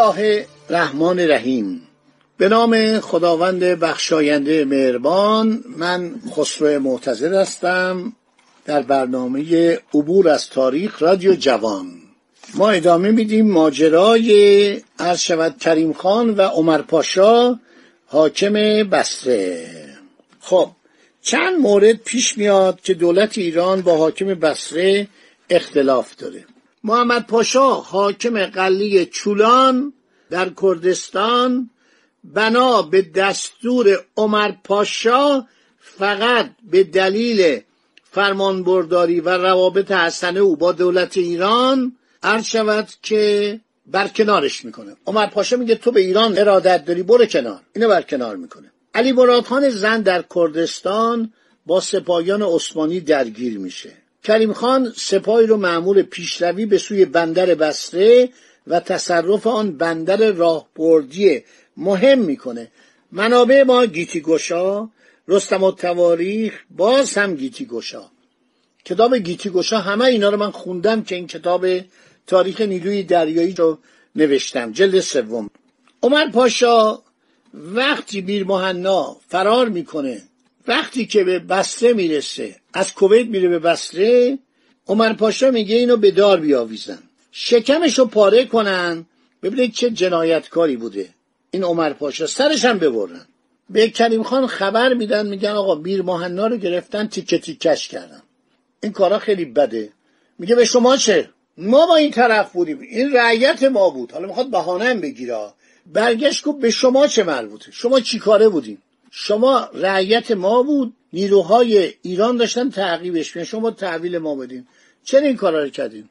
الله الرحمن الرحیم به نام خداوند بخشاینده مهربان من خسرو معتزد هستم در برنامه عبور از تاریخ رادیو جوان. ما ادامه میدیم ماجرای عرض شود کریم خان و عمر پاشا حاکم بسره خب چند مورد پیش میاد که دولت ایران با حاکم بسره اختلاف داره. محمد پاشا حاکم قلی چولان در کردستان بنا به دستور عمر پاشا فقط به دلیل فرمانبرداری و روابط حسنه او با دولت ایران عرض شود که برکنارش می‌کنه. عمر پاشا میگه تو به ایران ارادت داری برو کنار. اینو برکنار می‌کنه. علی مرادخان زن در کردستان با سپاهیان عثمانی درگیر میشه. کریم خان سپاهی رو معمول پیشروی به سوی بندر بسره و تصرف آن بندر راهبردی مهم می‌کنه. منابع ما گیتی گشا رستم و تواریخ باز هم گیتی گشا کتاب گیتی گشا همه اینا رو من خوندم که این کتاب تاریخ نیروی دریایی رو نوشتم. جلد سوم. عمر پاشا وقتی بیر مهنا فرار می‌کنه وقتی که به بسره می‌رسه از کویت میره به بسره عمر پاشا میگه اینو به دار بیاویزن. شکمش رو پاره کنن. ببینید چه جنایتکاری بوده. این عمر پاشا سرش هم ببرن. به کریم خان خبر میدن میگن آقا بیر ماهنا رو گرفتن تیکه تیکش کردن. این کارا خیلی بده. میگه به شما چه؟ ما با این طرف بودیم. این رعیت ما بود. حالا می‌خواد بهانه بگیره. برگشت گفت به شما چه مربوطه؟ شما چی کاره بودین؟ شما رعیت ما بود نیروهای ایران داشتن تعقیبش میشن شما تحویل ما بدین. چرا این کارا رو کردین؟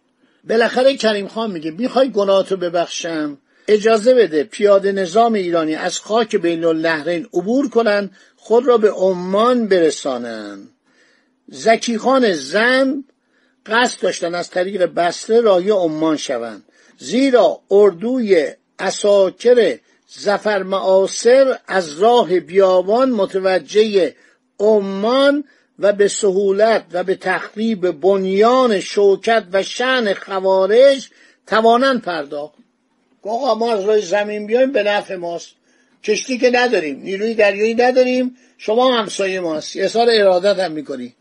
بالاخره کریم خان میگه می‌خوای گناهاتو ببخشم؟ اجازه بده پیاده نظام ایرانی از خاک بین النهرین عبور کنن خود را به عمان برسانن. زکی خان زن قصد داشتن از طریق بسره راهی عمان شوند. زیرا اردوی اساکر زفر معاصر از راه بیابان متوجه عمان و به سهولت و به تخریب بنیان شوکت و شن خوارج توانند پرداخت. آقا ما از راه زمین بیایم به نفع ماست. کشتی که نداریم نیروی دریایی نداریم شما همسایه ماست. اظهار ارادت هم می‌کنی.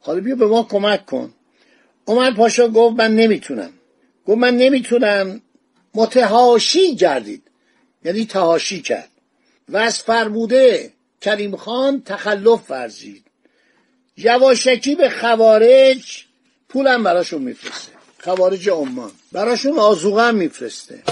حالا بیا به ما کمک کن. عمر پاشا گفت من نمی‌تونم. گفت من نمی‌تونم. متهاشی گردید. یعنی تهاشی کرد. و از فرموده کریم خان تخلف ورزید. یواشکی به خوارج پولم براشون میفرسته. خوارج عمان. براشون آزوغه هم میفرسته.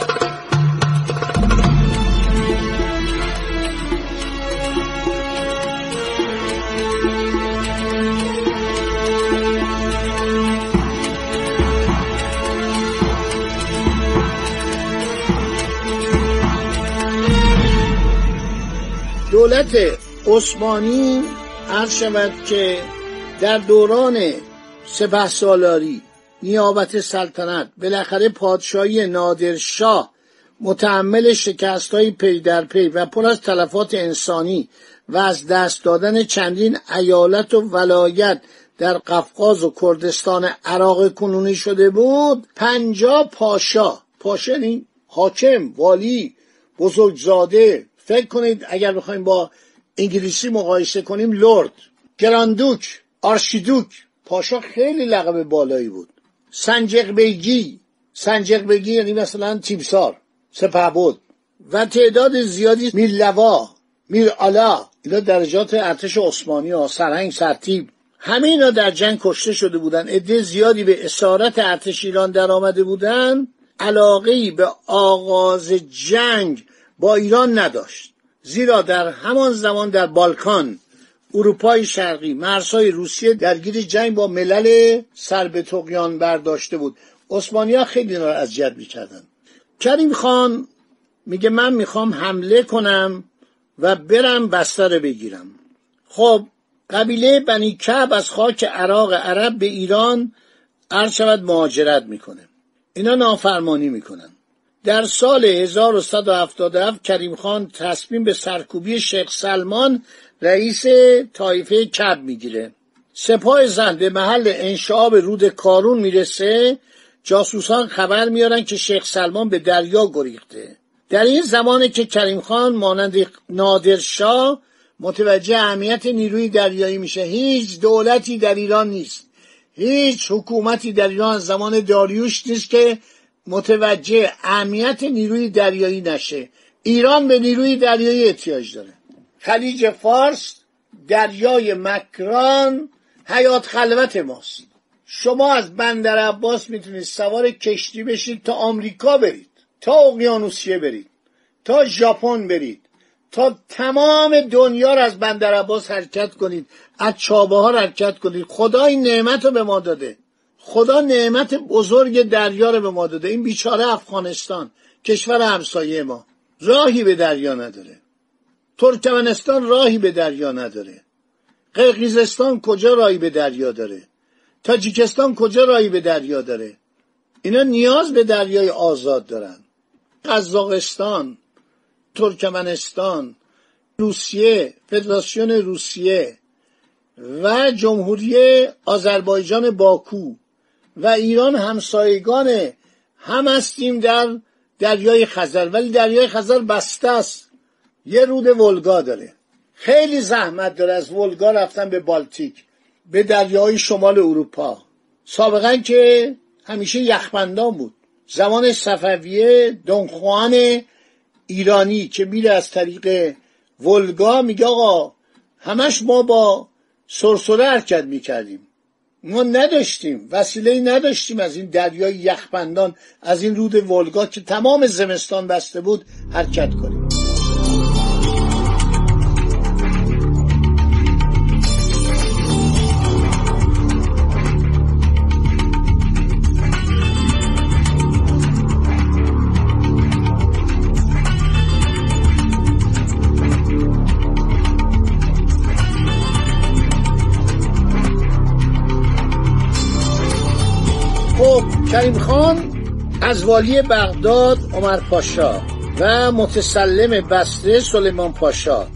دولت عثمانی عرض شود که در دوران سپه سالاری نیابت سلطنت بالاخره پادشاهی نادرشاه متحمل شکست های پی در پی و پر از تلفات انسانی و از دست دادن چندین ایالت و ولایت در قفقاز و کردستان عراق کنونی شده بود پنجا پاشا پاشا یعنی حاکم والی بزرگزاده فکر کنید اگر بخوایم با انگلیسی مقایسه کنیم لرد گراندوک آرشیدوک پاشا خیلی لقب بالایی بود. سنجق بیگی سنجق بیگی یعنی مثلا تیمسار سپه بود و تعداد زیادی میر لوا میر آلا اینا درجات ارتش عثمانی ها سرهنگ سرتیب. همه اینا در جنگ کشته شده بودن. عده زیادی به اسارت ارتش ایران در آمده بودن. علاقه به آغاز جنگ با ایران نداشت. زیرا در همان زمان در بالکان اروپای شرقی مرزهای روسیه درگیر جنگ با ملل سر به تقیان برداشته بود. عثمانی ها خیلی اینا رو اذیت می‌کردن. کریم خان میگه من می‌خوام حمله کنم و برم بستر بگیرم. خب قبیله بنی کعب از خاک عراق عرب به ایران عرض شود مهاجرت می‌کنه. اینا نافرمانی می‌کنن. در سال 1177 کریم خان تصمیم به سرکوبی شیخ سلمان رئیس طایفه کب می‌گیره. سپاه زن به محل انشعاب رود کارون می‌رسه. جاسوسان خبر میارن که شیخ سلمان به دریا گریخته. در این زمانه که کریم خان مانند نادرشاه متوجه اهمیت نیروی دریایی میشه هیچ دولتی در ایران نیست. هیچ حکومتی در ایران زمان داریوش نیست که متوجه اهمیت نیروی دریایی نشه. ایران به نیروی دریایی احتیاج داره. خلیج فارس دریای مکران حیات خلوت ماست. شما از بندر عباس می‌تونید سوار کشتی بشید تا آمریکا برید تا اقیانوسیه برید تا ژاپن برید تا تمام دنیا رو از بندر عباس حرکت کنید از چابه ها حرکت کنید. خدا این نعمت رو به ما داده. خدا نعمت بزرگ دریا رو به ما داده. این بیچاره افغانستان کشور همسایه ما راهی به دریا نداره. ترکمنستان راهی به دریا نداره. قرقیزستان کجا راهی به دریا داره؟ تاجیکستان کجا راهی به دریا داره؟ اینا نیاز به دریای آزاد دارن. قزاقستان ترکمنستان روسیه فدراسیون روسیه و جمهوری آذربایجان باکو. و ایران همسایگان هم هستیم در دریای خزر ولی دریای خزر بسته است. یه رود ولگا داره. خیلی زحمت داره از ولگا رفتن به بالتیک به دریای شمال اروپا. سابقا که همیشه یخبندان بود. زمان صفویه دونخوان ایرانی که میره از طریق ولگا میگه آقا همش ما با سرسره حرکت می‌کردیم. ما نداشتیم وسیله نداشتیم از این دریای یخبندان از این رود ولگا که تمام زمستان بسته بود حرکت کنیم. خب کریم خان از والی بغداد عمر پاشا و متسلم بسته سلیمان پاشا.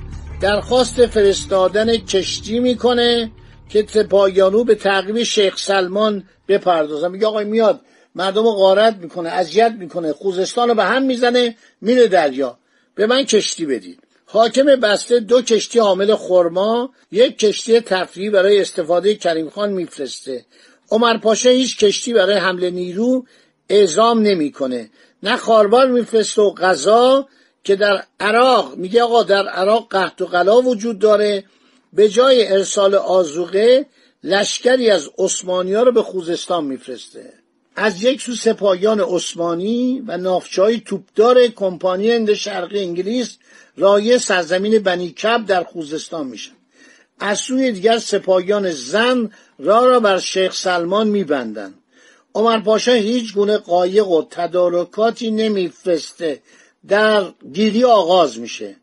درخواست فرستادن کشتی می‌کنه که تپایانو به تعقیب شیخ سلمان بپردازن. میگه آقای میاد مردم رو غارت می‌کنه اذیت می‌کنه خوزستان رو به هم می‌زنه میره دریا. به من کشتی بدید. حاکم بسته دو کشتی حامل خرما یک کشتی تفریحی برای استفاده کریم خان میفرسته. عمر پاشا هیچ کشتی برای حمله نیرو اعزام نمی‌کنه. نه خاربار میفرسته و غذا که در عراق میگه آقا در عراق قحط و غلا وجود داره. به جای ارسال آزوقه لشکری از عثمانی ها رو به خوزستان میفرسته. از یک سو سپاهیان عثمانی و نافچهای توپدار کمپانی هند شرقی انگلیس رایه سرزمین بنی کب در خوزستان میشن. از سوی دیگر سپاهیان زن را را بر شیخ سلمان میبندند. عمر پاشا هیچ گونه قایق و تدارکاتی نمیفرسته. در گیری آغاز میشه.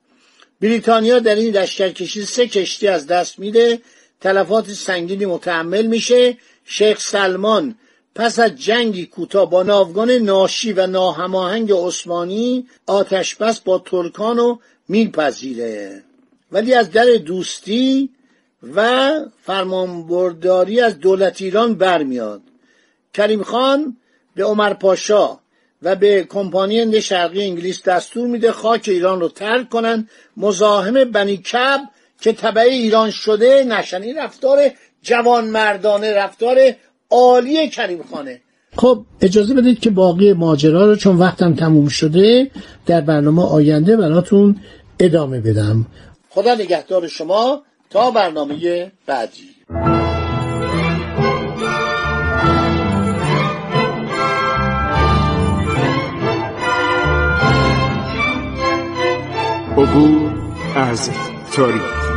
بریتانیا در این لشکرکشی سه کشتی از دست میده. تلفات سنگینی متحمل میشه. شیخ سلمان پس از جنگی کوتاه با ناوگان ناشی و ناهماهنگ عثمانی آتش بس با ترکانو میپذیره. ولی از در دوستی و فرمانبرداری از دولت ایران برمیاد. کریم خان به عمر پاشا و به کمپانی هند شرقی انگلیس دستور میده خاک ایران رو ترک کنن. مزاحم بنی کب که تبع ایران شده نشن این رفتار جوان مردانه رفتار عالی کریم خانه. خب اجازه بدید که باقی ماجرا رو چون وقتم تموم شده در برنامه آینده براتون ادامه بدم. خدا نگهدار شما. تا برنامه بعدی. عبور از تاریخ.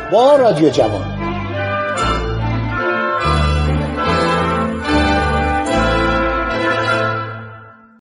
با رادیو جوان.